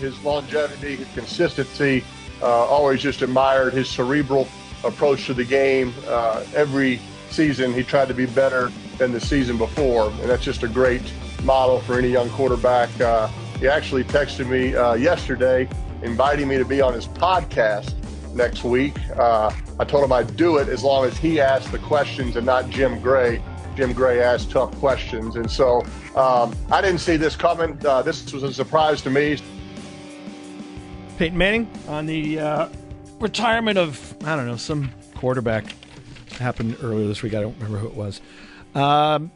His longevity, his consistency, uh, always just admired his cerebral approach to the game. Uh, every season, he tried to be better than the season before, and that's just a great model for any young quarterback. Uh, he actually texted me uh, yesterday inviting me to be on his podcast next week. Uh, I told him I'd do it as long as he asked the questions and not Jim Gray. Jim Gray asked tough questions. And so um, I didn't see this coming. Uh, this was a surprise to me. Peyton Manning on the uh, retirement of, I don't know, some quarterback. Happened earlier this week. I don't remember who it was. Um,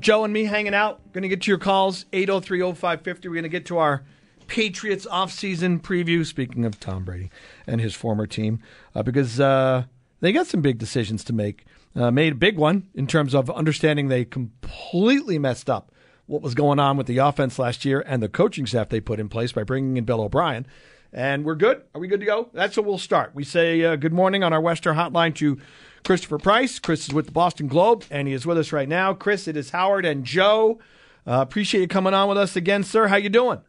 Joe and me hanging out. Going to get to your calls, 803 0550. We're going to get to our Patriots offseason preview, speaking of Tom Brady and his former team, uh, because uh, they got some big decisions to make. Uh, made a big one in terms of understanding they completely messed up what was going on with the offense last year and the coaching staff they put in place by bringing in Bill O'Brien. And we're good. Are we good to go? That's what we'll start. We say uh, good morning on our Western hotline to Christopher Price. Chris is with the Boston Globe, and he is with us right now. Chris, it is Howard and Joe. Uh, appreciate you coming on with us again, sir. How you doing?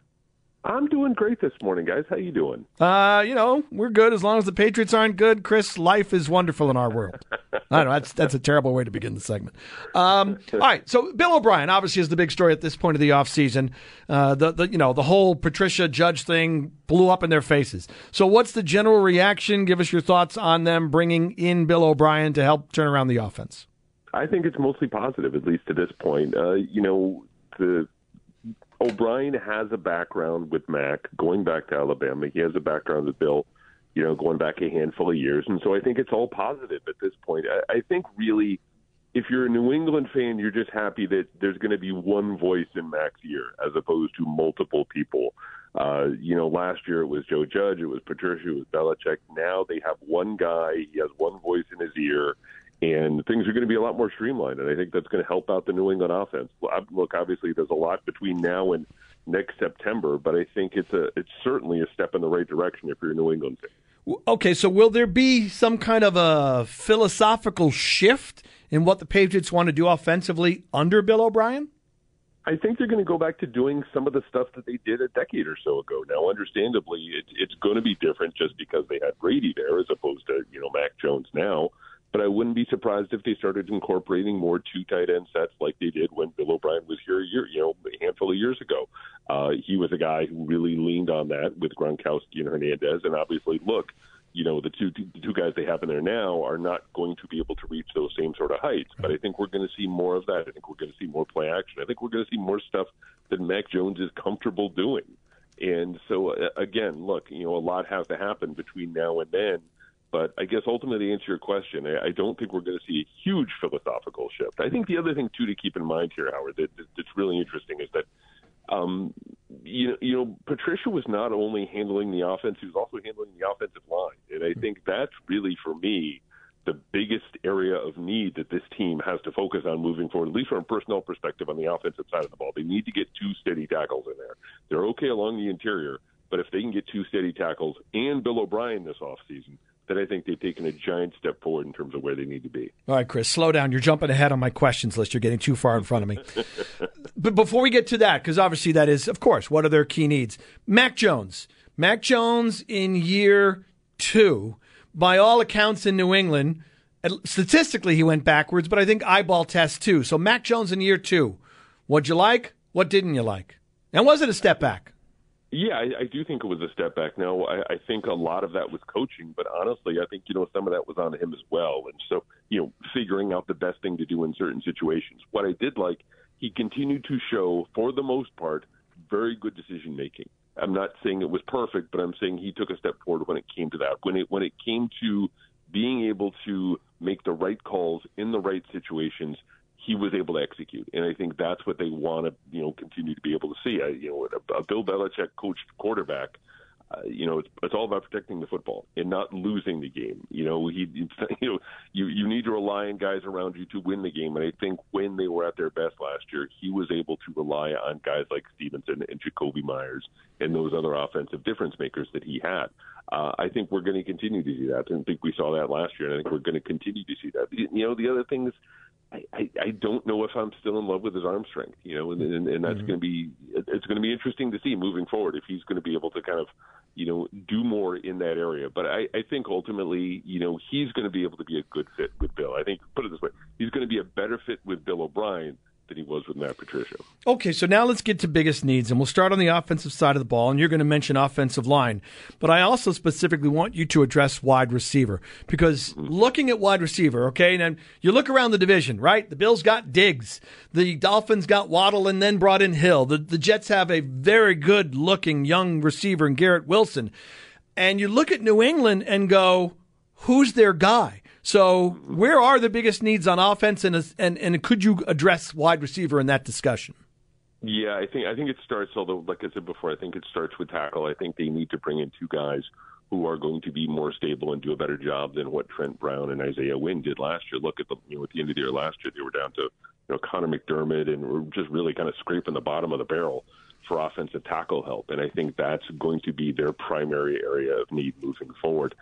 I'm doing great this morning, guys. How you doing? Uh, you know, we're good as long as the Patriots aren't good. Chris, life is wonderful in our world. I know that's that's a terrible way to begin the segment. Um, all right, so Bill O'Brien obviously is the big story at this point of the offseason. Uh, the the you know the whole Patricia Judge thing blew up in their faces. So what's the general reaction? Give us your thoughts on them bringing in Bill O'Brien to help turn around the offense. I think it's mostly positive, at least to this point. Uh, you know, the O'Brien has a background with Mac going back to Alabama. He has a background with Bill, you know, going back a handful of years. And so I think it's all positive at this point. I, I think really, if you're a New England fan, you're just happy that there's going to be one voice in Mac's ear as opposed to multiple people. Uh, you know, last year it was Joe Judge, it was Patricia, it was Belichick. Now they have one guy. He has one voice in his ear and things are going to be a lot more streamlined. And I think that's going to help out the New England offense. Look, obviously, there's a lot between now and next September, but I think it's a it's certainly a step in the right direction if you're a New England fan. Okay, so will there be some kind of a philosophical shift in what the Patriots want to do offensively under Bill O'Brien? I think they're going to go back to doing some of the stuff that they did a decade or so ago. Now, understandably, it's it's going to be different just because they had Brady there as opposed to you know Mac Jones now. But I wouldn't be surprised if they started incorporating more two tight end sets like they did when Bill O'Brien was here, a year, you know, a handful of years ago. Uh, he was a guy who really leaned on that with Gronkowski and Hernandez, and obviously, look, you know, the two the two guys they have in there now are not going to be able to reach those same sort of heights. But I think we're going to see more of that. I think we're going to see more play action. I think we're going to see more stuff that Mac Jones is comfortable doing. And so, uh, again, look, you know, a lot has to happen between now and then but I guess ultimately, to answer your question, I don't think we're going to see a huge philosophical shift. I think the other thing too to keep in mind here, Howard, that, that's really interesting is that um, you you know, Patricia was not only handling the offense; he was also handling the offensive line, and I think that's really for me the biggest area of need that this team has to focus on moving forward, at least from a personnel perspective on the offensive side of the ball. They need to get two steady tackles in there. They're okay along the interior, but if they can get two steady tackles and Bill O'Brien this offseason, that I think they've taken a giant step forward in terms of where they need to be. All right, Chris, slow down. You're jumping ahead on my questions list. You're getting too far in front of me. but before we get to that, because obviously that is, of course, what are their key needs? Mac Jones. Mac Jones in year two, by all accounts in New England, statistically he went backwards, but I think eyeball test too. So Mac Jones in year two, what'd you like? What didn't you like? And was it a step back? Yeah, I, I do think it was a step back. Now, I, I think a lot of that was coaching, but honestly, I think you know some of that was on him as well. And so, you know, figuring out the best thing to do in certain situations. What I did like, he continued to show, for the most part, very good decision making. I'm not saying it was perfect, but I'm saying he took a step forward when it came to that. When it when it came to being able to make the right calls in the right situations, he was able to execute, and I think that's what they want to you know continue to be able to see. I, you know, a, Bill Belichick coached quarterback uh, you know, it's, it's all about protecting the football and not losing the game. You know, he, you know, you you need to rely on guys around you to win the game. And I think when they were at their best last year, he was able to rely on guys like Stevenson and Jakobi Meyers and those other offensive difference makers that he had. Uh, I think we're going to continue to see that. I think we saw that last year, and I think we're going to continue to see that. You know, the other things. I, I, I don't know if I'm still in love with his arm strength, you know, and, and, and that's mm-hmm. going to be it's going to be interesting to see moving forward if he's going to be able to kind of you know, do more in that area. But I, I think ultimately, you know, he's going to be able to be a good fit with Bill. I think, put it this way, he's going to be a better fit with Bill O'Brien than he was with Matt Patricia. Okay, so now let's get to biggest needs, and we'll start on the offensive side of the ball, and you're going to mention offensive line. But I also specifically want you to address wide receiver because mm-hmm. looking at wide receiver, okay, and you look around the division, right? The Bills got Diggs, the Dolphins got Waddle, and then brought in Hill. The, the Jets have a very good looking young receiver in Garrett Wilson. And you look at New England and go, who's their guy? So, where are the biggest needs on offense, and and and could you address wide receiver in that discussion? Yeah, I think I think it starts. Although, like I said before, I think it starts with tackle. I think they need to bring in two guys who are going to be more stable and do a better job than what Trent Brown and Isaiah Wynn did last year. Look at the you know at the end of the year last year, they were down to you know Connor McDermott and were just really kind of scraping the bottom of the barrel for offensive tackle help. And I think that's going to be their primary area of need moving forward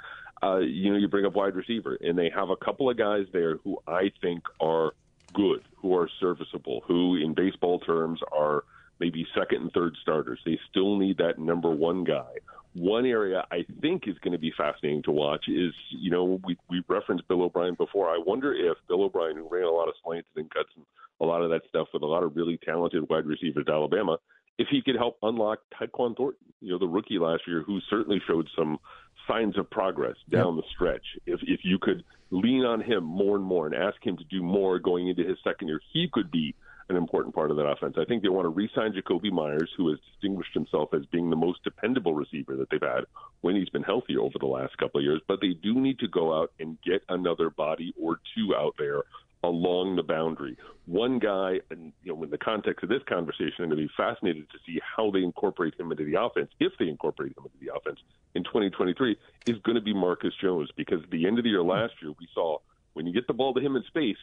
uh, you know, you bring up wide receiver, and they have a couple of guys there who I think are good, who are serviceable, who in baseball terms are maybe second and third starters. They still need that number one guy. One area I think is going to be fascinating to watch is, you know, we we referenced Bill O'Brien before. I wonder if Bill O'Brien, who ran a lot of slants and cuts and a lot of that stuff with a lot of really talented wide receivers at Alabama, if he could help unlock Tyquan Thornton, you know, the rookie last year who certainly showed some signs of progress down yep. the stretch. If if you could lean on him more and more and ask him to do more going into his second year, he could be an important part of that offense. I think they want to re-sign Jakobi Meyers, who has distinguished himself as being the most dependable receiver that they've had when he's been healthy over the last couple of years. But they do need to go out and get another body or two out there along the boundary. One guy, and you know, in the context of this conversation, I'm going to be fascinated to see how they incorporate him into the offense, if they incorporate him into the offense in 2023, is going to be Marcus Jones because at the end of the year last year, we saw when you get the ball to him in space,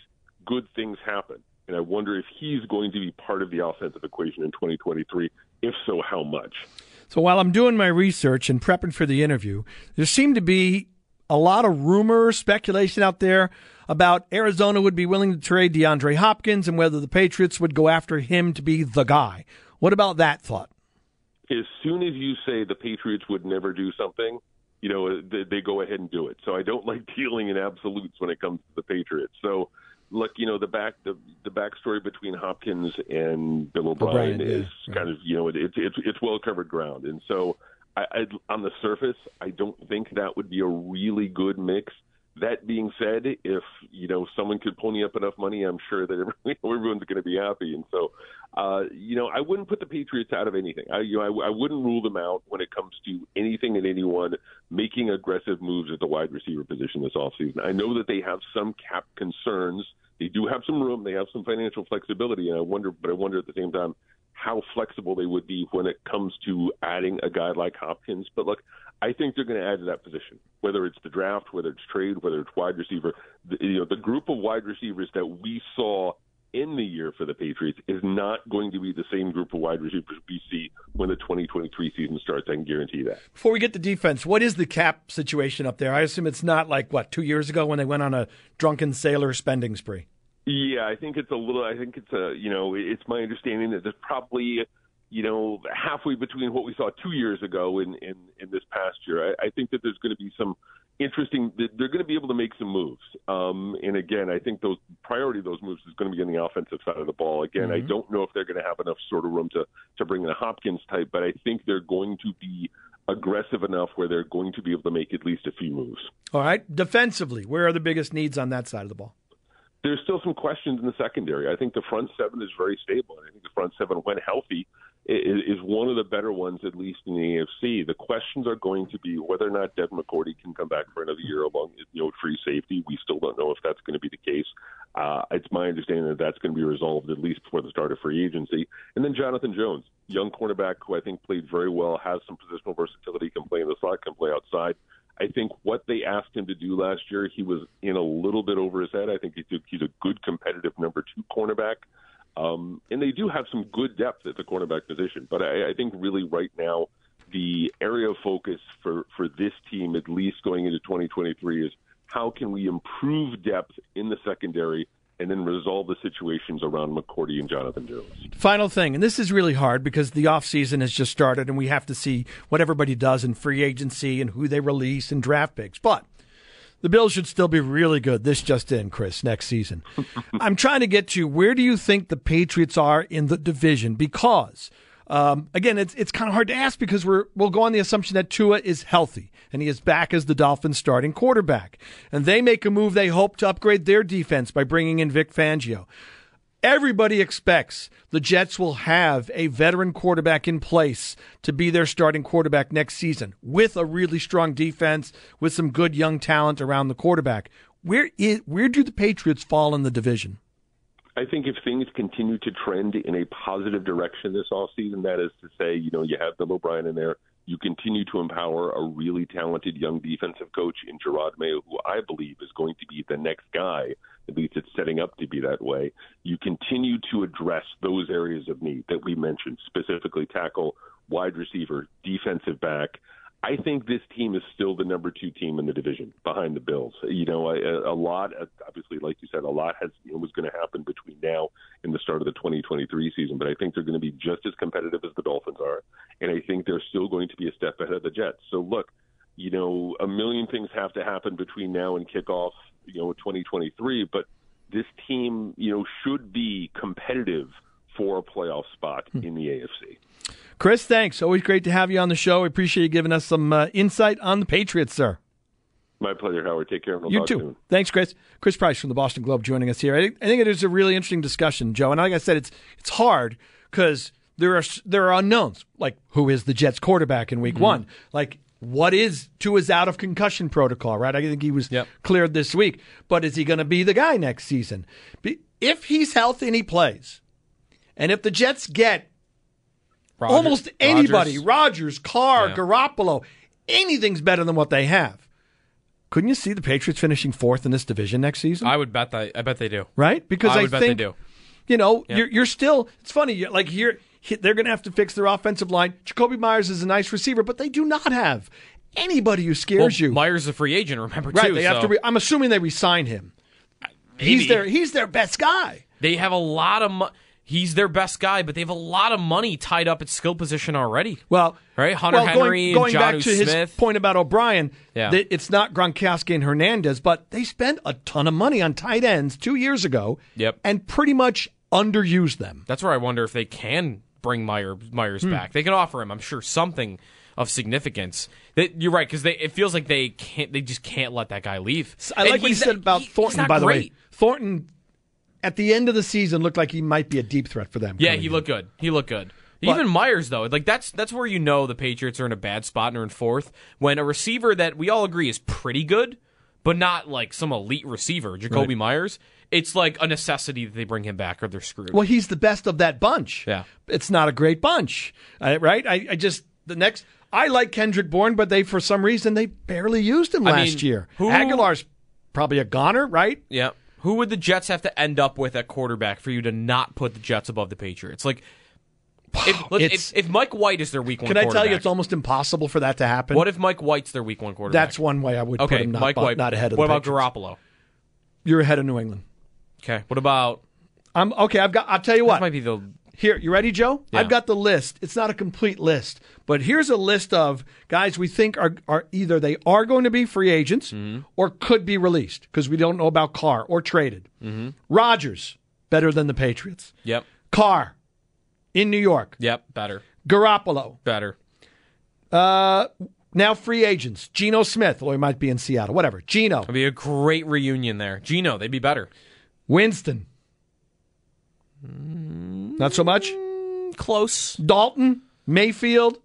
good things happen. And I wonder if he's going to be part of the offensive equation in 2023. If so, how much? So while I'm doing my research and prepping for the interview, there seemed to be a lot of rumor, speculation out there about Arizona would be willing to trade DeAndre Hopkins and whether the Patriots would go after him to be the guy. What about that thought? As soon as you say the Patriots would never do something, you know, they, they go ahead and do it. So I don't like dealing in absolutes when it comes to the Patriots. So look, you know, the back the the backstory between Hopkins and Bill O'Brien, O'Brien is yeah, kind right. of you know it's it's it's well covered ground, and so I, I on the surface I don't think that would be a really good mix. That being said, if you know someone could pony up enough money, I'm sure that everyone's going to be happy. And so, uh, you know, I wouldn't put the Patriots out of anything. I, you know, I, I wouldn't rule them out when it comes to anything and anyone making aggressive moves at the wide receiver position this offseason. I know that they have some cap concerns. They do have some room. They have some financial flexibility, and I wonder, but I wonder at the same time how flexible they would be when it comes to adding a guy like Hopkins. But look, I think they're going to add to that position, whether it's the draft, whether it's trade, whether it's wide receiver. The, you know, the group of wide receivers that we saw in the year for the Patriots is not going to be the same group of wide receivers we see when the 2023 season starts. I can guarantee that. Before we get to defense, what is the cap situation up there? I assume it's not like what two years ago when they went on a drunken sailor spending spree. Yeah, I think it's a little. I think it's a. You know, it's my understanding that there's probably, you know, halfway between what we saw two years ago and in, in, in this past year. I, I think that there's going to be some interesting. They're going to be able to make some moves. Um, and again, I think those priority of those moves is going to be on the offensive side of the ball. Again, mm-hmm. I don't know if they're going to have enough sort of room to to bring in a Hopkins type, but I think they're going to be aggressive enough where they're going to be able to make at least a few moves. All right, defensively, where are the biggest needs on that side of the ball? There's still some questions in the secondary. I think the front seven is very stable. I think the front seven, when healthy, is, one of the better ones, at least in the AFC. The questions are going to be whether or not Devin McCourty can come back for another year along you know free safety. We still don't know if that's going to be the case. Uh, it's my understanding that that's going to be resolved at least before the start of free agency. And then Jonathan Jones, young cornerback who I think played very well, has some positional versatility, can play in the slot, can play outside. I think what they asked him to do last year, he was in a little bit over his head. I think he's a, good competitive number two cornerback. Um, and they do have some good depth at the cornerback position. But I, I think really right now, the area of focus for, for this team, at least going into 2023, is how can we improve depth in the secondary and then resolve the situations around McCourty and Jonathan Jones. Final thing, and this is really hard because the offseason has just started and we have to see what everybody does in free agency and who they release and draft picks. But the Bills should still be really good. This just in, Chris, next season. I'm trying to get to where do you think the Patriots are in the division? Because um, again, it's it's kind of hard to ask because we're we'll go on the assumption that Tua is healthy and he is back as the Dolphins' starting quarterback, and they make a move they hope to upgrade their defense by bringing in Vic Fangio. Everybody expects the Jets will have a veteran quarterback in place to be their starting quarterback next season with a really strong defense, with some good young talent around the quarterback. Where is where do the Patriots fall in the division? I think if things continue to trend in a positive direction this off season, that is to say, you know, you have Bill O'Brien in there, you continue to empower a really talented young defensive coach in Jerod Mayo, who I believe is going to be the next guy. At least it's setting up to be that way. You continue to address those areas of need that we mentioned, specifically tackle, wide receiver, defensive back. I think this team is still the number two team in the division behind the Bills. You know, a, a lot, obviously, like you said, a lot has you know, was going to happen between now and the start of the 2023 season. But I think they're going to be just as competitive as the Dolphins are, and I think they're still going to be a step ahead of the Jets. So look, you know, a million things have to happen between now and kickoff, you know, 2023. But this team, you know, should be competitive for a playoff spot hmm. in the AFC. Chris, thanks. Always great to have you on the show. We appreciate you giving us some uh, insight on the Patriots, sir. My pleasure, Howard. Take care. We'll you too. Soon. Thanks, Chris. Chris Price from the Boston Globe joining us here. I think, I think it is a really interesting discussion, Joe. And like I said, it's it's hard because there are there are unknowns, like who is the Jets quarterback in Week mm-hmm. One, like what is Tua's out of concussion protocol, right? I think he was yep. cleared this week, but is he going to be the guy next season? If he's healthy and he plays, and if the Jets get Rodgers, almost anybody, Rodgers, Rodgers Carr, yeah. Garoppolo, anything's better than what they have. Couldn't you see the Patriots finishing fourth in this division next season? I would bet that. I bet they do. Right? Because I, I think they do. You know, yeah. you're, you're still. It's funny. Like here, they're going to have to fix their offensive line. Jakobi Meyers is a nice receiver, but they do not have anybody who scares well, you. Meyers is a free agent. Remember, right? Too, they so. have to. Re- I'm assuming they resign him. Maybe. He's their. He's their best guy. They have a lot of. money he's their best guy, but they have a lot of money tied up at skill position already. Well, right, Hunter well, Henry, going, going back to Smith. his point about O'Brien, yeah. They, it's not Gronkowski and Hernandez, but they spent a ton of money on tight ends two years ago. Yep, and pretty much underused them. That's where I wonder if they can bring Meyer, Meyers hmm. back. They can offer him, I'm sure, something of significance. That you're right because it feels like they can't. They just can't let that guy leave. I like what you said about he, Thornton. By the way, Thornton at the end of the season looked like he might be a deep threat for them. Yeah, he looked good. He looked good. But, Even Meyers though, like that's that's where you know the Patriots are in a bad spot and are in fourth when a receiver that we all agree is pretty good, but not like some elite receiver, Jakobi right. Meyers. It's like a necessity that they bring him back or they're screwed. Well, he's the best of that bunch. Yeah, it's not a great bunch, uh, right? I, I, just the next. I like Kendrick Bourne, but they for some reason they barely used him I last mean, year. Who, Agholor's probably a goner, right? Yeah. Who would the Jets have to end up with at quarterback for you to not put the Jets above the Patriots? Like, if, if, if, Mike White is their week one, can I tell you it's almost impossible for that to happen? What if Mike White's their week one quarterback? That's one way I would okay, put him not, Mike White, not ahead of. What about Patriots. Garoppolo? You're ahead of New England. Okay. What about? I'm okay. I've got. I'll tell you what. This might be the here, you ready, Joe? Yeah. I've got the list. It's not a complete list, but here's a list of guys we think are, are either they are going to be free agents mm-hmm. or could be released because we don't know about Carr or traded. Mm-hmm. Rodgers, better than the Patriots. Yep. Carr, in New York. Yep, better. Garoppolo. Better. Uh, now free agents. Geno Smith, or he might be in Seattle. Whatever. Geno. It'd be a great reunion there. Geno, they'd be better. Winston. Not so much? Mm, close. Dalton, Mayfield,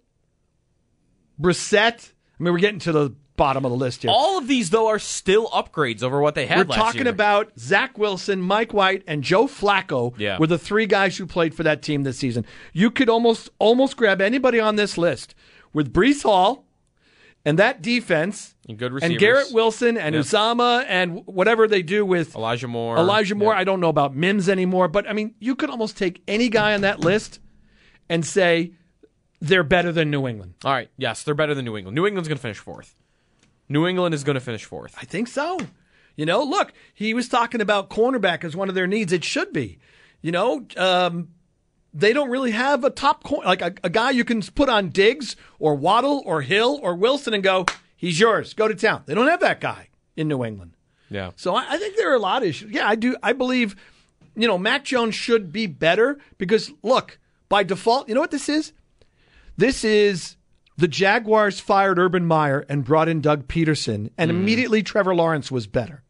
Brissett. I mean, we're getting to the bottom of the list here. All of these, though, are still upgrades over what they had We're talking year. about Zach Wilson, Mike White, and Joe Flacco Yeah. were the three guys who played for that team this season. You could almost almost grab anybody on this list with Breece Hall and that defense And good and. Garrett Wilson and Yeah. Uzomah and whatever they do with Elijah Moore. Elijah Moore. I don't know about Mims anymore, but I mean, you could almost take any guy on that list and say they're better than New England. All right. Yes, they're better than New England. New England's going to finish fourth. New England is going to finish fourth. I think so. You know, look, he was talking about cornerback as one of their needs. It should be. You know, um, they don't really have a top corner, like a, a guy you can put on Diggs or Waddle or Hill or Wilson and go, he's yours. Go to town. They don't have that guy in New England. Yeah. So I, I think there are a lot of issues. Yeah, I do. I believe, you know, Mac Jones should be better because look, by default, you know what this is? This is the Jaguars fired Urban Meyer and brought in Doug Pederson, and mm-hmm. immediately Trevor Lawrence was better.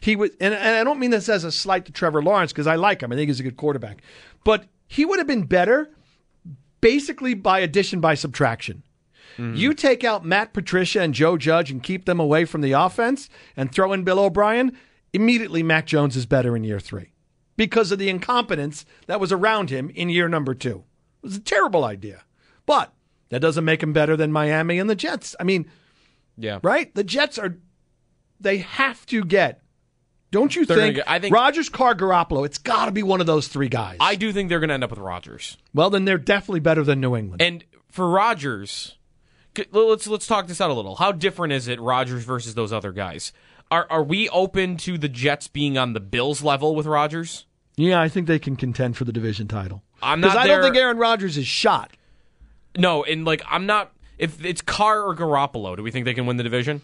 He was, and, and I don't mean this as a slight to Trevor Lawrence because I like him. I think he's a good quarterback, but he would have been better basically by addition by subtraction. Mm. You take out Matt Patricia and Joe Judge and keep them away from the offense and throw in Bill O'Brien, immediately Mac Jones is better in year three because of the incompetence that was around him in year number two. It was a terrible idea. But that doesn't make him better than Miami and the Jets. I mean, Yeah. right? The Jets are, they have to get, don't you They're think, get- I think- Rodgers, Carr, Garoppolo, it's got to be one of those three guys. I do think they're going to end up with Rodgers. well, then they're definitely better than New England. And for Rodgers, let's let's talk this out a little. How different is it Rodgers versus those other guys? Are are we open to the Jets being on the Bills level with Rodgers? yeah, I think they can contend for the division title. I'm Because not I don't think Aaron Rodgers is shot. no, and like I'm not. If it's Carr or Garoppolo, do we think they can win the division?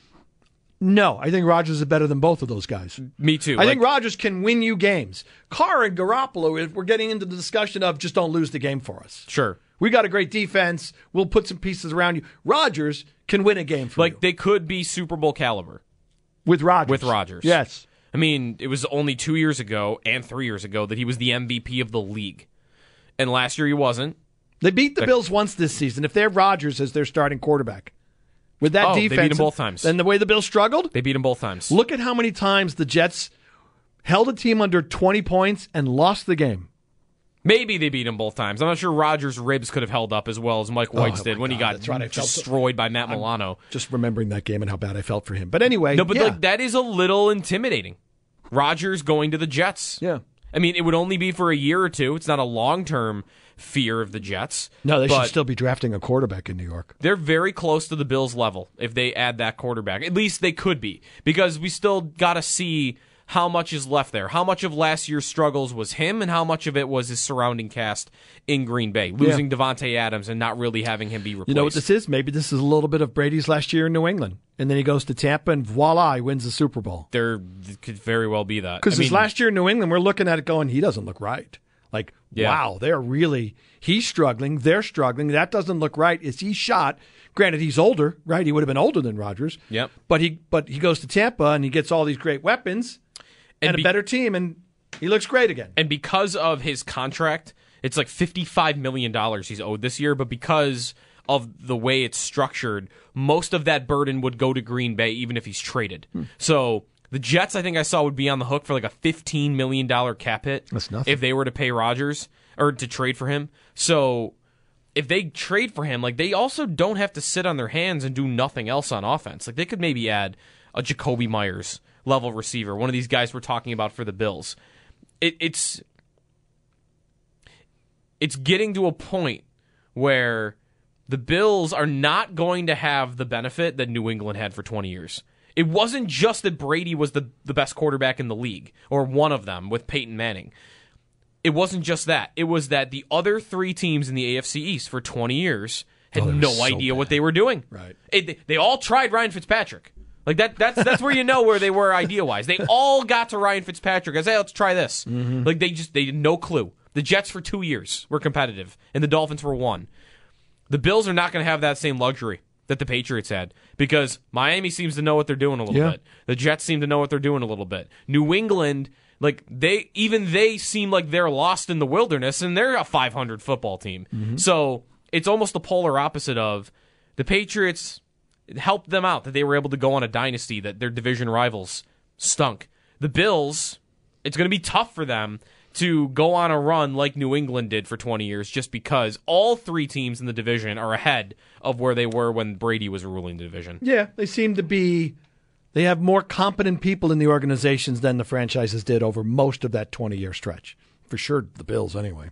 No, I think Rodgers is better than both of those guys. Me too. I think Like, Rodgers can win you games. Carr and Garoppolo, if we're getting into the discussion of just don't lose the game for us. sure. We got a great defense. We'll put some pieces around you. Rodgers can win a game for Like you. they could be Super Bowl caliber. with Rodgers. with Rodgers. Yes. I mean, it was only two years ago and three years ago that he was the MVP of the league, and last year he wasn't. They beat the Bills once this season. If they have Rodgers as their starting quarterback, with that Oh, they beat defense, him both times. and the way the Bills struggled, They beat him both times. look at how many times the Jets held a team under 20 points and lost the game. Maybe they beat him both times. I'm not sure Rodgers' ribs could have held up as well as Mike White's Oh, did when he got right. Felt so- destroyed by Matt Milano. Just remembering that game and how bad I felt for him. But anyway, No, but yeah. like that is a little intimidating. Rodgers going to the Jets. Yeah. I mean, it would only be for a year or two. It's not a long term fear of the Jets. no, they should still be drafting a quarterback in New York. They're very close to the Bills level if they add that quarterback. At least they could be because we still got to see how much is left there. How much of last year's struggles was him and how much of it was his surrounding cast in Green Bay, losing Davante Adams and not really having him be replaced. You know what this is? Maybe this is a little bit of Brady's last year in New England. And then he goes to Tampa and voila, he wins the Super Bowl. There could very well be that. Because I his last year in New England, we're looking at it going, he doesn't look right. Like, Yeah. wow, they're really, he's struggling. They're struggling. That doesn't look right. Is he shot? Granted, he's older, right? He would have been older than Rodgers. Yep. But he, but he goes to Tampa and he gets all these great weapons and, And a better team, and he looks great again. and because of his contract, it's like $55 million he's owed this year, but because of the way it's structured, most of that burden would go to Green Bay even if he's traded. Hmm. So the Jets, I think I saw, would be on the hook for like a $15 million cap hit That's nothing. if they were to pay Rodgers or to trade for him. So if they trade for him, like they also don't have to sit on their hands and do nothing else on offense. Like they could maybe add a Jakobi Meyers level receiver, one of these guys we're talking about for the Bills. It, it's it's getting to a point where the Bills are not going to have the benefit that New England had for 20 years. It wasn't just that Brady was the, the best quarterback in the league, or one of them with Peyton Manning. It wasn't just that. It was that the other three teams in the AFC East for 20 years had Oh, no so idea what they were doing. Right. It, they, they all tried Ryan Fitzpatrick. Like that. That's that's where you know where they were idea wise. They all got to Ryan Fitzpatrick. I say, let's try this. Mm-hmm. Like they just they had no clue. The Jets for two years were competitive, and the Dolphins were one. The Bills are not going to have that same luxury that the Patriots had because Miami seems to know what they're doing a little Yeah. bit. The Jets seem to know what they're doing a little bit. New England, Like they even they seem like they're lost in the wilderness and they're a 500 football team. Mm-hmm. So it's almost the polar opposite of the Patriots helped them out that they were able to go on a dynasty that their division rivals stunk. The Bills, it's going to be tough for them to go on a run like New England did for 20 years just because all three teams in the division are ahead of where they were when Brady was ruling the division. Yeah, they seem to be. They have more competent people in the organizations than the franchises did over most of that 20 year stretch. For sure, the Bills, anyway.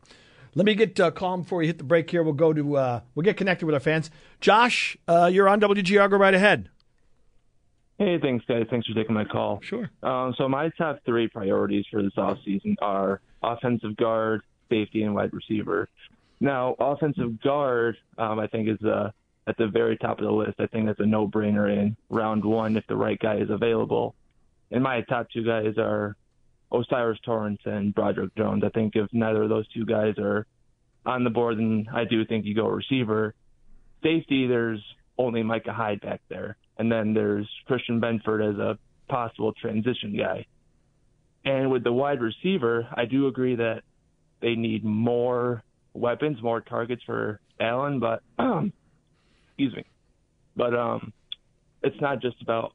Let me get uh, calm before we hit the break here. We'll go to, uh, we'll get connected with our fans. Josh, uh, you're on WGR. Go right ahead. Hey, thanks, guys. Thanks for taking my call. Sure. Um, so my top three priorities for this offseason are offensive guard, safety, and wide receiver. Now, offensive guard, um, I think is uh, at the very top of the list. I think that's a no-brainer in round one if the right guy is available. And my top two guys are O'Cyrus Torrence and Broderick Jones. I think if neither of those two guys are on the board, then I do think you go receiver. Safety, there's only Micah Hyde back there. And then there's Christian Benford as a possible transition guy. And with the wide receiver, I do agree that they need more weapons, more targets for Allen, but um, excuse me. But um, it's not just about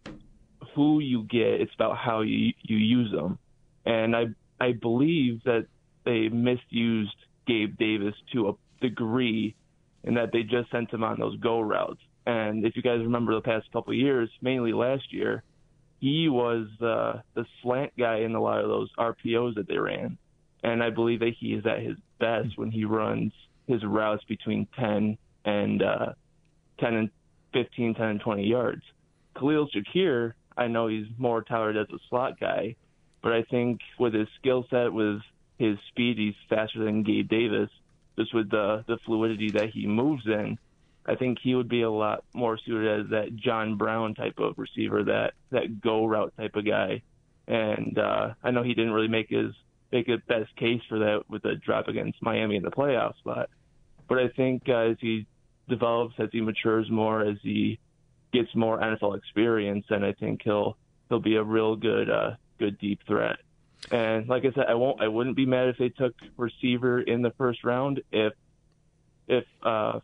who you get; it's about how you you use them. And I I believe that they misused Gabe Davis to a degree, and that they just sent him on those go routes. And if you guys remember the past couple of years, mainly last year, he was the slant guy in a lot of those RPOs that they ran. And I believe that he is at his best when he runs his routes between 10 and uh, 10 and 15, 10 and 20 yards. Khalil Shakir, I know he's more touted as a slot guy, but I think with his skill set, with his speed, he's faster than Gabe Davis. Just with the the fluidity that he moves in, I think he would be a lot more suited as that John Brown type of receiver, that that go route type of guy. And uh, I know he didn't really make his make a best case for that with the drop against Miami in the playoffs, but but I think uh, as he develops, as he matures more, as he gets more NFL experience, then I think he'll he'll be a real good uh, good deep threat. And like I said, I won't I wouldn't be mad if they took receiver in the first round if if uh,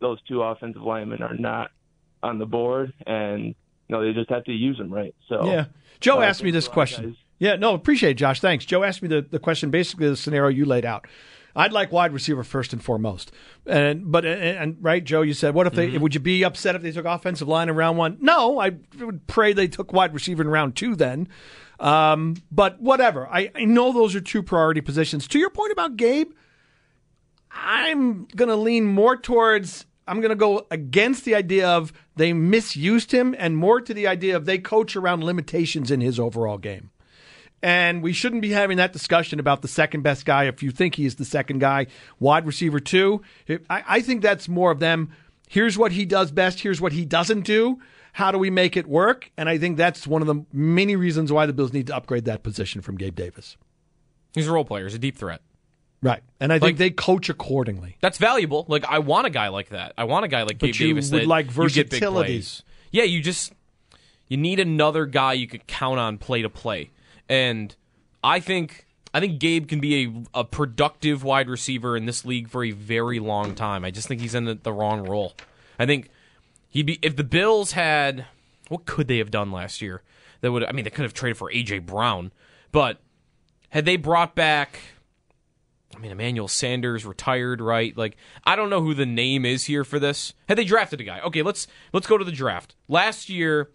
those two offensive linemen are not on the board, and you know they just have to use them right. So Yeah. Joe uh, asked me this a lot of question. guys- Yeah, no, appreciate it, Josh. Thanks. Joe asked me the, the question, basically the scenario you laid out. I'd like wide receiver first and foremost. And but and, and right, Joe, you said, what if they would you be upset if they took offensive line in round one? No, I would pray they took wide receiver in round two then. Um, but whatever. I, I know those are two priority positions. To your point about Gabe, I'm going to lean more towards I'm going to go against the idea of they misused him and more to the idea of they coach around limitations in his overall game. And we shouldn't be having that discussion about the second best guy if you think he is the second guy, wide receiver two. I, I think that's more of them. Here's what he does best. Here's what he doesn't do. How do we make it work? And I think that's one of the many reasons why the Bills need to upgrade that position from Gabe Davis. He's a role player, he's a deep threat. Right. And I think Like- they coach accordingly. That's valuable. Like I want a guy like that. I want a guy like But Gabe you Davis would that like you get big versatility. plays. Yeah, you just you need another guy you could count on play to play. And I think I think Gabe can be a, a productive wide receiver in this league for a very long time. I just think he's in the, the wrong role. I think he'd be if the Bills had what could they have done last year? That would I mean they could have traded for AJ Brown, but had they brought back I mean, Emmanuel Sanders retired, right? Like, I don't know who the name is here for this. Had they drafted a guy? Okay, let's let's go to the draft. Last year,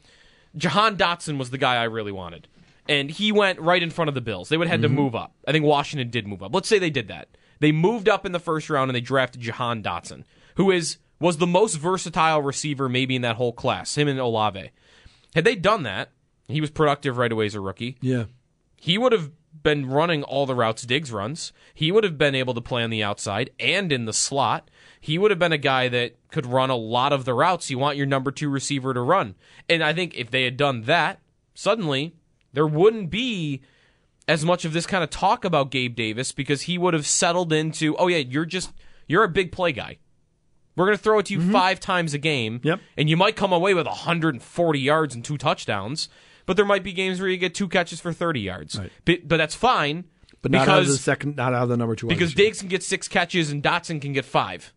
Jahan Dotson was the guy I really wanted, and he went right in front of the Bills. They would have had to mm-hmm. move up. I think Washington did move up. Let's say they did that. They moved up in the first round and they drafted Jahan Dotson, who is was the most versatile receiver maybe in that whole class. Him and Olave. Had they done that, he was productive right away as a rookie Yeah. he would have been running all the routes Diggs runs. He would have been able to play on the outside and in the slot. He would have been a guy that could run a lot of the routes you want your number two receiver to run. And I think if they had done that, suddenly there wouldn't be as much of this kind of talk about Gabe Davis because he would have settled into, oh yeah, you're just you're a big play guy. We're going to throw it to you mm-hmm. five times a game, Yep. and you might come away with 140 yards and two touchdowns, but there might be games where you get two catches for 30 yards. Right. But, but that's fine. But not out of the because second, not out of the number two. because. Diggs can get six catches and Dotson can get five.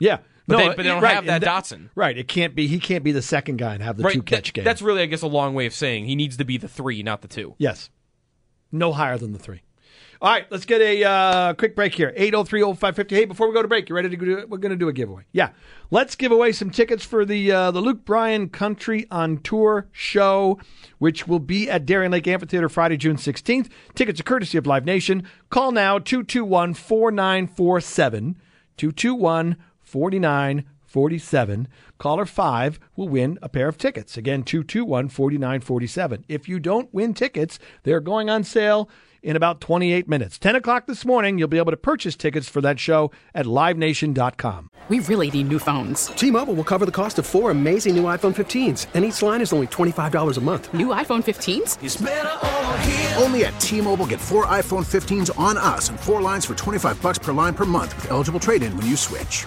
yeah, But no, they- but they don't right, have that and Dotson. Right, it can't be. He can't be the second guy and have the right? two catch That- game. That's really, I guess, a long way of saying he needs to be the three, not the two. Yes. No higher than the three. All right, let's get a uh, quick break here. 803-0550. Hey, before we go to break, you ready to do? We're going to do a giveaway. Yeah. Let's give away some tickets for the uh, the Luke Bryan Country on Tour show, which will be at Darien Lake Amphitheater Friday, June 16th. Tickets are courtesy of Live Nation. Call now 221-4947. 221-4947. Caller 5 will win a pair of tickets. Again, 221-4947. If you don't win tickets, they're going on sale in about 28 minutes. 10 o'clock this morning, you'll be able to purchase tickets for that show at livenation.com. We really need new phones. T-Mobile will cover the cost of four amazing new iPhone 15s, and each line is only $25 a month. New iPhone 15s? Only at T-Mobile get four iPhone 15s on us and four lines for 25 bucks per line per month with eligible trade-in when you switch.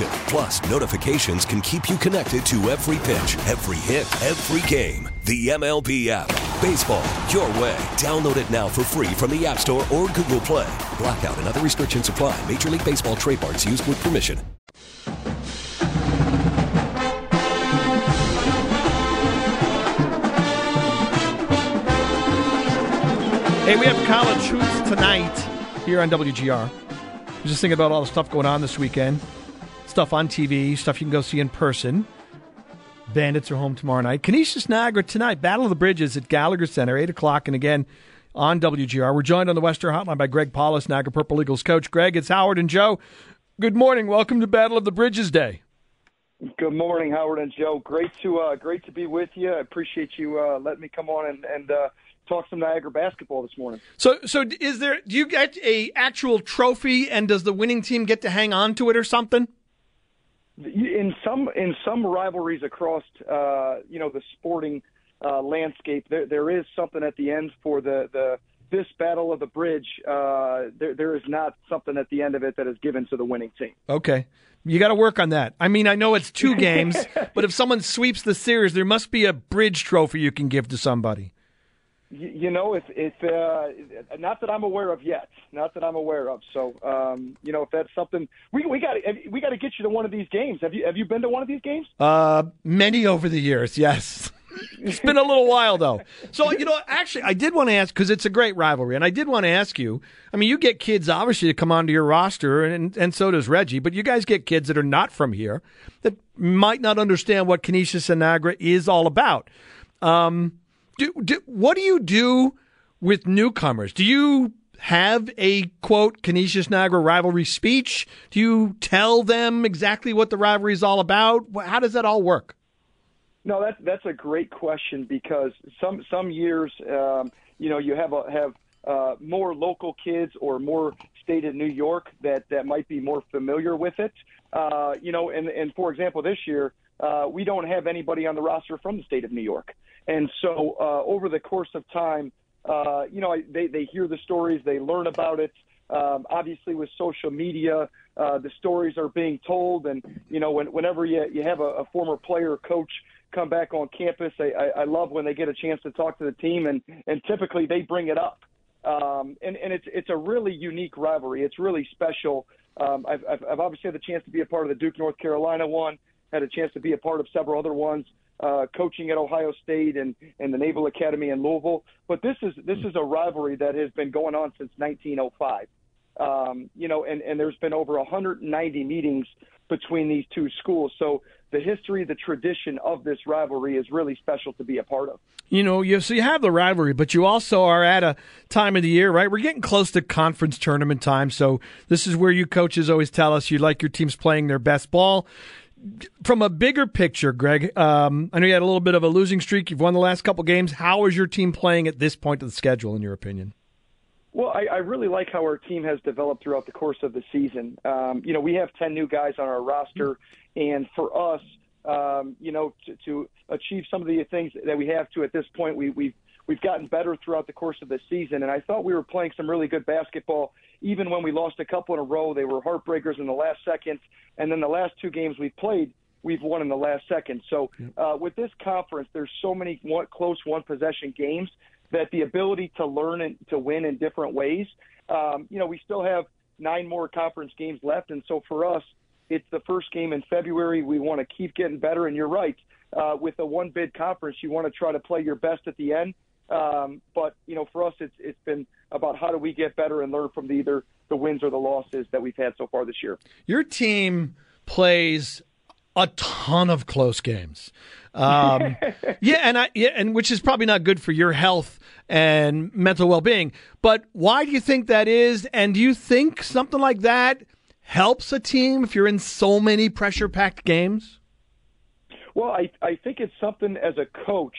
Plus, notifications can keep you connected to every pitch, every hit, every game. The MLB app. Baseball, your way. Download it now for free from the App Store or Google Play. Blackout and other restrictions apply. Major League Baseball trademarks used with permission. Hey, we have college hoops tonight here on WGR. I was just thinking about all the stuff going on this weekend. Stuff on TV, stuff you can go see in person. Bandits are home tomorrow night. Canisius Niagara tonight. Battle of the Bridges at Gallagher Center, 8 o'clock. And again on WGR. We're joined on the Western Hotline by Greg Paulus, Niagara Purple Eagles coach. Greg, it's Howard and Joe. Good morning. Welcome to Battle of the Bridges Day. Good morning, Howard and Joe. Great to uh, great to be with you. I appreciate you uh, letting me come on and, and uh, talk some Niagara basketball this morning. So, so is there? Do you get a actual trophy, and does the winning team get to hang on to it or something? In some in some rivalries across uh, you know the sporting uh, landscape, there there is something at the end for the the this battle of the bridge. Uh, there there is not something at the end of it that is given to the winning team. Okay. You got to work on that. I mean, I know it's two games, but if someone sweeps the series, there must be a bridge trophy you can give to somebody. You, you know, if if uh, not that I'm aware of yet, not that I'm aware of. So, um, you know, if that's something we we got we got to get you to one of these games. Have you have you been to one of these games? Uh, many over the years, yes. it's been a little while though. So you know, actually, I did want to ask because it's a great rivalry, and I did want to ask you. I mean, you get kids obviously to come onto your roster, and and so does Reggie. But you guys get kids that are not from here that might not understand what Canisius and Niagara is all about. Um, do, do, what do you do with newcomers? Do you have a quote Canisius Niagara rivalry speech? Do you tell them exactly what the rivalry is all about? How does that all work? No, that's that's a great question because some some years, um, you know, you have a, have uh, more local kids or more state of New York that that might be more familiar with it. Uh, you know, and and for example, this year uh, we don't have anybody on the roster from the state of New York, and so uh, over the course of time, uh, you know, they they hear the stories, they learn about it. Um, obviously, with social media, uh, the stories are being told, and you know, when, whenever you you have a, a former player or coach come back on campus, I, I, I love when they get a chance to talk to the team, and and typically they bring it up. Um, and and it's it's a really unique rivalry. It's really special. Um, I've, I've I've obviously had the chance to be a part of the Duke North Carolina one. Had a chance to be a part of several other ones. Uh, coaching at Ohio State and, and the Naval Academy in Louisville, but this is this is a rivalry that has been going on since 1905. Um, you know, and, and there's been over 190 meetings between these two schools. So the history, the tradition of this rivalry is really special to be a part of. You know, you so you have the rivalry, but you also are at a time of the year, right? We're getting close to conference tournament time, so this is where you coaches always tell us you like your teams playing their best ball. From a bigger picture, Greg, um, I know you had a little bit of a losing streak. You've won the last couple games. How is your team playing at this point of the schedule, in your opinion? Well, I, I really like how our team has developed throughout the course of the season. Um, you know, we have 10 new guys on our roster, and for us, um, you know, to, to achieve some of the things that we have to at this point, we, we've we've gotten better throughout the course of the season. And I thought we were playing some really good basketball, even when we lost a couple in a row. They were heartbreakers in the last second, and then the last two games we played, we've won in the last second. So uh, with this conference, there's so many one, close one possession games that the ability to learn and to win in different ways. Um, you know, we still have nine more conference games left, and so for us, it's the first game in February. We want to keep getting better, and you're right. Uh, with a one bid conference, you want to try to play your best at the end. Um, but you know, for us, it's it's been about how do we get better and learn from the, either the wins or the losses that we've had so far this year. Your team plays a ton of close games. Um, yeah, and I yeah, and which is probably not good for your health and mental well being. But why do you think that is? And do you think something like that helps a team if you're in so many pressure packed games? Well, I I think it's something as a coach.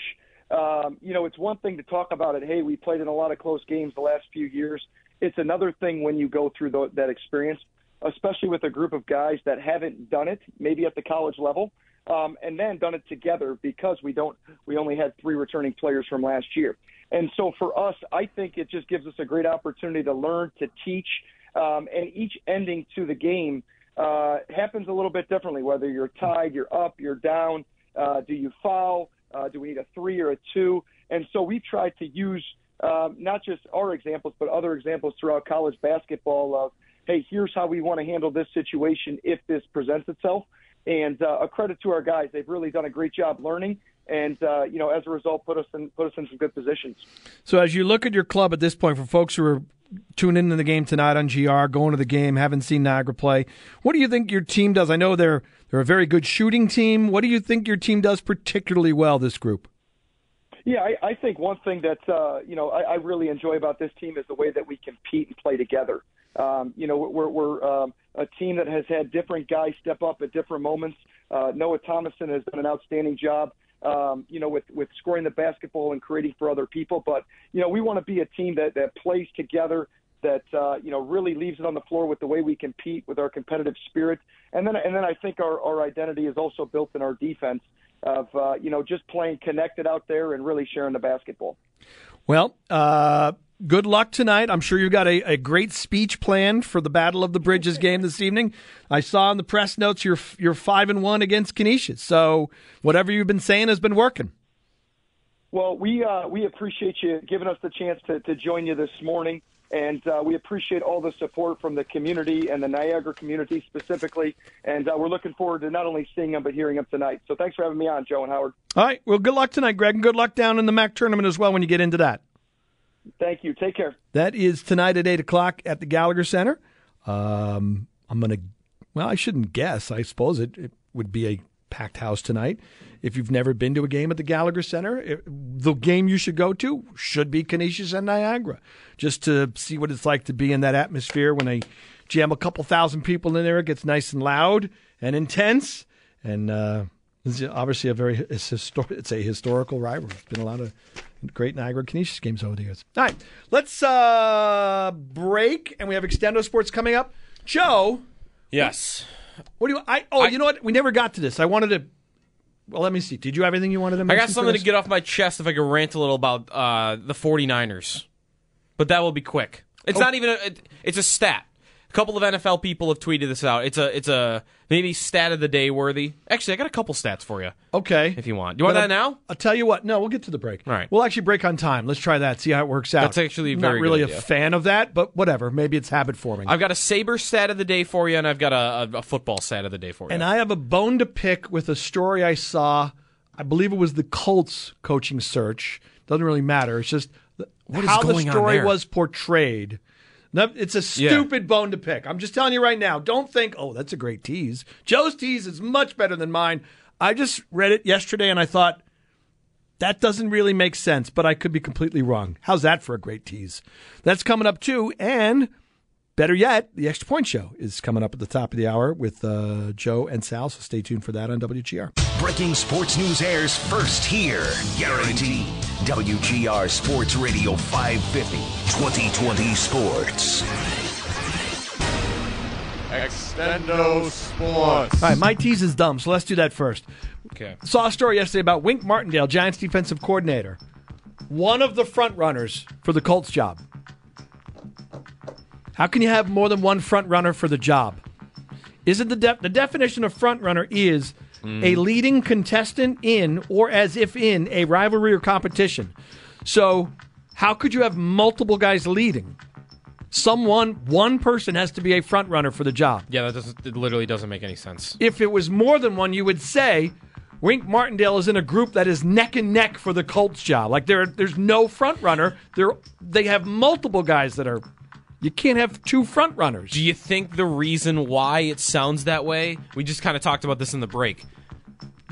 Um, you know, it's one thing to talk about it. Hey, we played in a lot of close games the last few years. It's another thing when you go through the, that experience, especially with a group of guys that haven't done it, maybe at the college level, um, and then done it together because we don't. We only had three returning players from last year, and so for us, I think it just gives us a great opportunity to learn, to teach, um, and each ending to the game uh, happens a little bit differently. Whether you're tied, you're up, you're down. Uh, do you foul? Uh, do we need a three or a two? And so we've tried to use um, not just our examples, but other examples throughout college basketball of, hey, here's how we want to handle this situation if this presents itself. And uh, a credit to our guys; they've really done a great job learning, and uh, you know, as a result, put us in put us in some good positions. So, as you look at your club at this point, for folks who are tuning into the game tonight on GR, going to the game, haven't seen Niagara play, what do you think your team does? I know they're they're a very good shooting team. What do you think your team does particularly well? This group. Yeah, I, I think one thing that uh, you know I, I really enjoy about this team is the way that we compete and play together. Um, you know, we're, we're um, a team that has had different guys step up at different moments. Uh, Noah Thomasson has done an outstanding job, um, you know, with, with scoring the basketball and creating for other people. But, you know, we want to be a team that, that plays together, that, uh, you know, really leaves it on the floor with the way we compete, with our competitive spirit. And then, and then I think our, our identity is also built in our defense of, uh, you know, just playing connected out there and really sharing the basketball. Well, uh, good luck tonight. I'm sure you've got a, a great speech planned for the Battle of the Bridges game this evening. I saw in the press notes you're you're five and one against Canisius, so whatever you've been saying has been working. Well, we uh, we appreciate you giving us the chance to, to join you this morning, and uh, we appreciate all the support from the community and the Niagara community specifically. And uh, we're looking forward to not only seeing them but hearing them tonight. So thanks for having me on, Joe and Howard. All right. Well, good luck tonight, Greg, and good luck down in the MAAC tournament as well when you get into that. Thank you. Take care. That is tonight at 8 o'clock at the Gallagher Center. Um, I'm going to, well, I shouldn't guess. I suppose it, it, would be a packed house tonight. If you've never been to a game at the Gallagher Center, it, the game you should go to should be Canisius and Niagara, just to see what it's like to be in that atmosphere when they jam a couple thousand people in there. It gets nice and loud and intense. And uh, it's obviously a very it's, histor- it's a historical rivalry. It's been a lot of great Niagara Canisius games over the years. All right, let's uh, break, and we have Extendo Sports coming up. Joe, yes. What, do you? I oh, I, you know what? We never got to this. I wanted to. Well, let me see. Did you have anything you wanted to mention? I got something to get off my chest if I could rant a little about uh, the 49ers. But that will be quick. It's oh. not even a, it, it's a stat. A couple of NFL people have tweeted this out. It's a it's a maybe stat of the day worthy. Actually, I got a couple stats for you. Okay, if you want. Do you want that now? I'll tell you what. No, we'll get to the break. All right. We'll actually break on time. Let's try that. See how it works out. That's actually very not really a fan of that, but whatever. Maybe it's habit forming. I've got a Saber stat of the day for you, and I've got a, a, football stat of the day for you. And I have a bone to pick with a story I saw. I believe it was the Colts coaching search. Doesn't really matter. It's just what how the story was portrayed. It's a stupid yeah. bone to pick. I'm just telling you right now. Don't think, oh, that's a great tease. Joe's tease is much better than mine. I just read it yesterday and I thought, that doesn't really make sense, but I could be completely wrong. How's that for a great tease? That's coming up too. And better yet, the Extra Point Show is coming up at the top of the hour with uh, Joe and Sal. So stay tuned for that on WGR. Breaking sports news airs first here. Guaranteed. WGR Sports Radio 550. 2020 Sports. Extendo Sports. All right, my tease is dumb, so let's do that first. Okay. Saw a story yesterday about Wink Martindale, Giants defensive coordinator, one of the front runners for the Colts job. How can you have more than one front runner for the job? Isn't the def- the definition of front runner is a mm. leading contestant in or as if in a rivalry or competition. So, how could you have multiple guys leading? Someone, one person has to be a front runner for the job. Yeah, that doesn't. It literally doesn't make any sense. If it was more than one, you would say Wink Martindale is in a group that is neck and neck for the Colts job. Like there, there's no front runner. There, they have multiple guys that are. You can't have two front runners. Do you think the reason why it sounds that way? We just kind of talked about this in the break.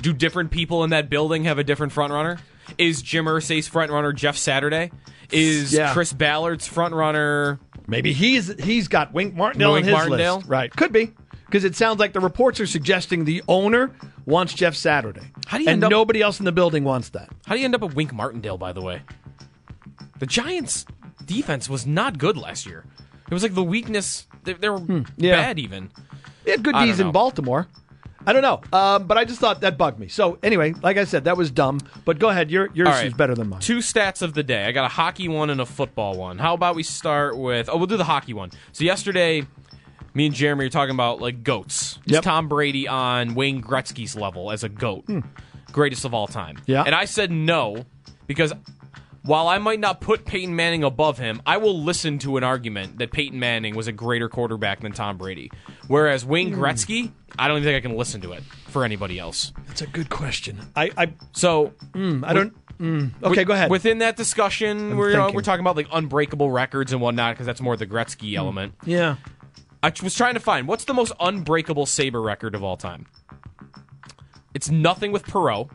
Do different people in that building have a different front runner? Is Jim Irsay's front runner Jeff Saturday? Is Yeah. Chris Ballard's front runner? Maybe he's he's got Wink Martindale Wink on his Martindale? list. Right, could be because it sounds like the reports are suggesting the owner wants Jeff Saturday, How do you and end up- nobody else in the building wants that. How do you end up with Wink Martindale? By the way, the Giants' defense was not good last year. It was like the weakness. They, they were Hmm. Yeah. bad even. They had good I D's in. Baltimore. I don't know, um, but I just thought that bugged me. So anyway, like I said, that was dumb. But go ahead, your yours right. is better than mine. Two stats of the day. I got a hockey one and a football one. How about we start with? Oh, we'll do the hockey one. So yesterday, me and Jeremy were talking about like goats. Is Yep. Tom Brady on Wayne Gretzky's level as a goat, greatest of all time? Yeah. And I said no because while I might not put Peyton Manning above him, I will listen to an argument that Peyton Manning was a greater quarterback than Tom Brady. Whereas Wayne hmm. Gretzky, I don't even think I can listen to it for anybody else. That's a good question. I, I, So hmm, I don't. Mm, okay, Wi- go ahead. Within that discussion, I'm we're, you know, we're talking about like unbreakable records and whatnot because that's more the Gretzky hmm. element. yeah, I was trying to find what's the most unbreakable Saber record of all time. It's nothing with Perreault.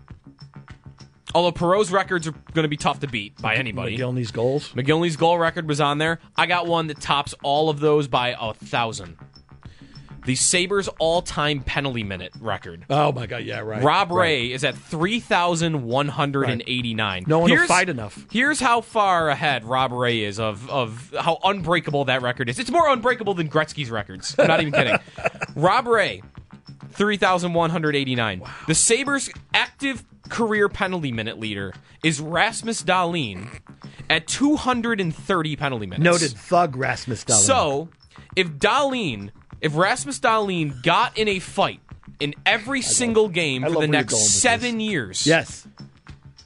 Although Perreault's records are going to be tough to beat by anybody. Mogilny's goals. Mogilny's goal record was on there. I got one that tops all of those by a thousand. The Sabres all-time penalty minute record. Oh my God! Yeah, right. Rob right. Ray is at 3,189. No one will Here's- fight enough. Here's how far ahead Rob Ray is of, of how unbreakable that record is. It's more unbreakable than Gretzky's records. I'm not even kidding. Rob Ray, 3,189. The Sabres' active career penalty minute leader is Rasmus Dahlin at 230 penalty minutes. Noted thug Rasmus Dahlin. So, if Dahlin, if Rasmus Dahlin got in a fight in every single game for the next seven years, yes,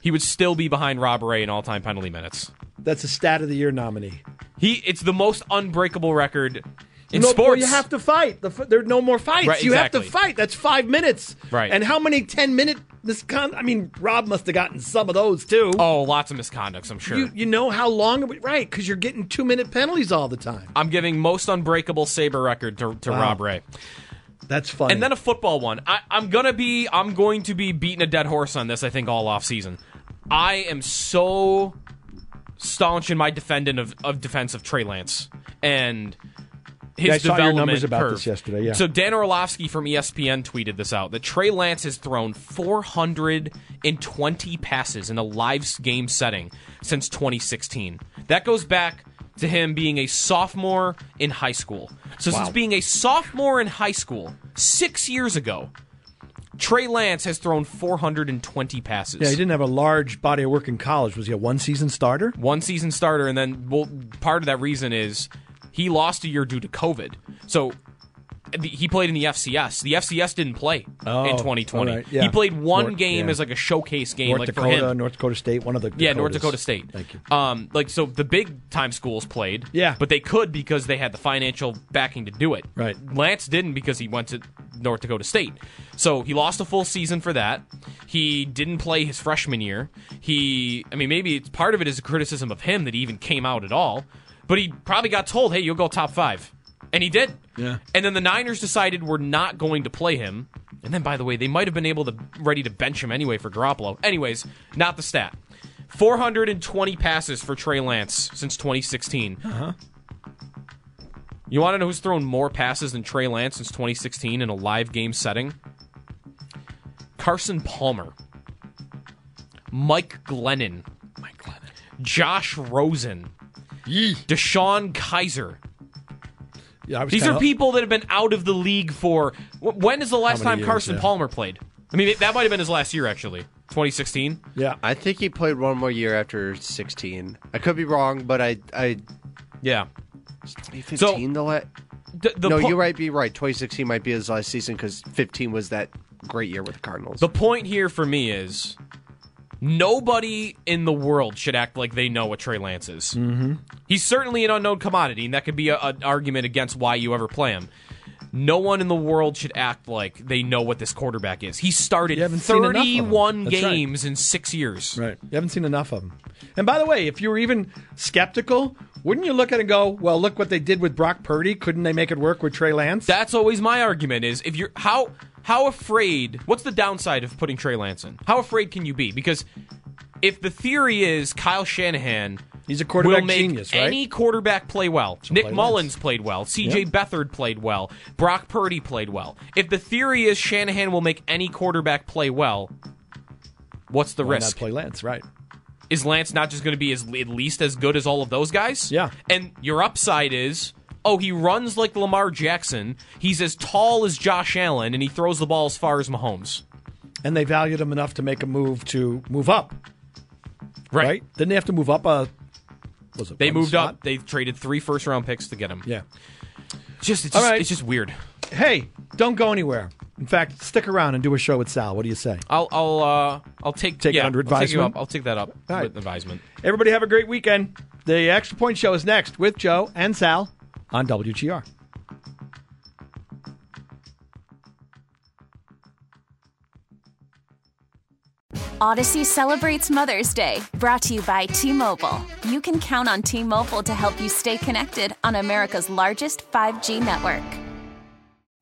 he would still be behind Rob Ray in all-time penalty minutes. that's a stat of the year nominee. He, it's the most unbreakable record in no, sports. you have to fight. The, there are no more fights. Right, You have to fight. That's five minutes. Right. And how many ten minute miscon? I mean, Rob must have gotten some of those too. Oh, lots of misconducts, I'm sure. You you know how long? Would, right? Because you're getting two minute penalties all the time. I'm giving most unbreakable Saber record to, to Wow. Rob Ray. That's funny. And then a football one. I, I'm gonna be I'm going to be beating a dead horse on this. I think all off season. I am so staunch in my defendant of, of defense of Trey Lance and his Yeah, I saw your numbers about curve. this yesterday, yeah. So Dan Orlovsky from ESPN tweeted this out that Trey Lance has thrown 420 passes in a live game setting since 2016. That goes back to him being a sophomore in high school. So since Wow. being a sophomore in high school, six years ago, Trey Lance has thrown 420 passes. yeah, he didn't have a large body of work in college. Was he a one season starter? one season starter, and then well, part of that reason is he lost a year due to COVID. So he played in the FCS. The FCS didn't play Oh, in 2020. all right, yeah. He played one North- game yeah. as like a showcase game, North like Dakota, for him. North Dakota State, one of the Yeah, North Dakota State. Thank you. Um, like so, the big time schools played. Yeah. but they could because they had the financial backing to do it. Right. Lance didn't because he went to North Dakota State. So he lost a full season for that. He didn't play his freshman year. He, I mean, maybe it's part of it is a criticism of him that he even came out at all. But he probably got told, "Hey, you'll go top five. and he did. Yeah. And then the Niners decided we're not going to play him. And then, by the way, they might have been able to ready to bench him anyway for Garoppolo. Anyways, not the stat. 420 passes for Trey Lance since 2016. Uh-huh. You want to know who's thrown more passes than Trey Lance since 2016 in a live game setting? Carson Palmer, Mike Glennon, Mike Glennon, Josh Rosen, Yee. DeShone Kizer. Yeah, I was These are people that have been out of the league for. When is the last time years, Carson yeah. Palmer played? I mean, that might have been his last year, actually. 2016. Yeah, I think he played one more year after 16. I could be wrong, but I, I Yeah. 2015 the la- The, the no, po- you might be right. 2016 might be his last season because 15 was that great year with the Cardinals. The point here for me is nobody in the world should act like they know what Trey Lance is. Mm-hmm. He's certainly an unknown commodity, and that could be a- an argument against why you ever play him. No one in the world should act like they know what this quarterback is. He started You haven't seen enough of him. 31 That's right. games in six years. Right. You haven't seen enough of them. And by the way, if you were even skeptical, wouldn't you look at it and go, well, look what they did with Brock Purdy. Couldn't they make it work with Trey Lance? That's always my argument is if you're how how afraid what's the downside of putting Trey Lance in? How afraid can you be? Because if the theory is Kyle Shanahan He's a quarterback will make genius, right? any quarterback play well. Nick play Mullins played well. CJ Yep. Beathard played well. Brock Purdy played well. If the theory is Shanahan will make any quarterback play well, what's the Why risk? not play Lance? Right. is Lance not just going to be as, at least as good as all of those guys? Yeah. And your upside is, oh, he runs like Lamar Jackson. He's as tall as Josh Allen, and he throws the ball as far as Mahomes. And they valued him enough to make a move to move up. Right. Didn't they have to move up a? Was it They moved slot? up. They traded three first round picks to get him. Yeah. Just it's All just, right. it's just weird. Hey, don't go anywhere. In fact, stick around and do a show with Sal. What do you say? I'll I'll uh I'll take Take yeah, under I'll take advisement? I'll take that up All right. with advisement. Everybody have a great weekend. The Extra Point Show is next with Joe and Sal on WGR. Audacy celebrates Mother's Day, brought to you by T Mobile. You can count on T Mobile to help you stay connected on America's largest 5G network.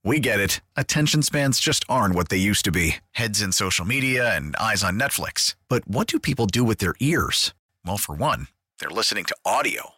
We get it. Attention spans just aren't what they used to be heads in social media and eyes on Netflix. But what do people do with their ears? Well, for one, they're listening to audio.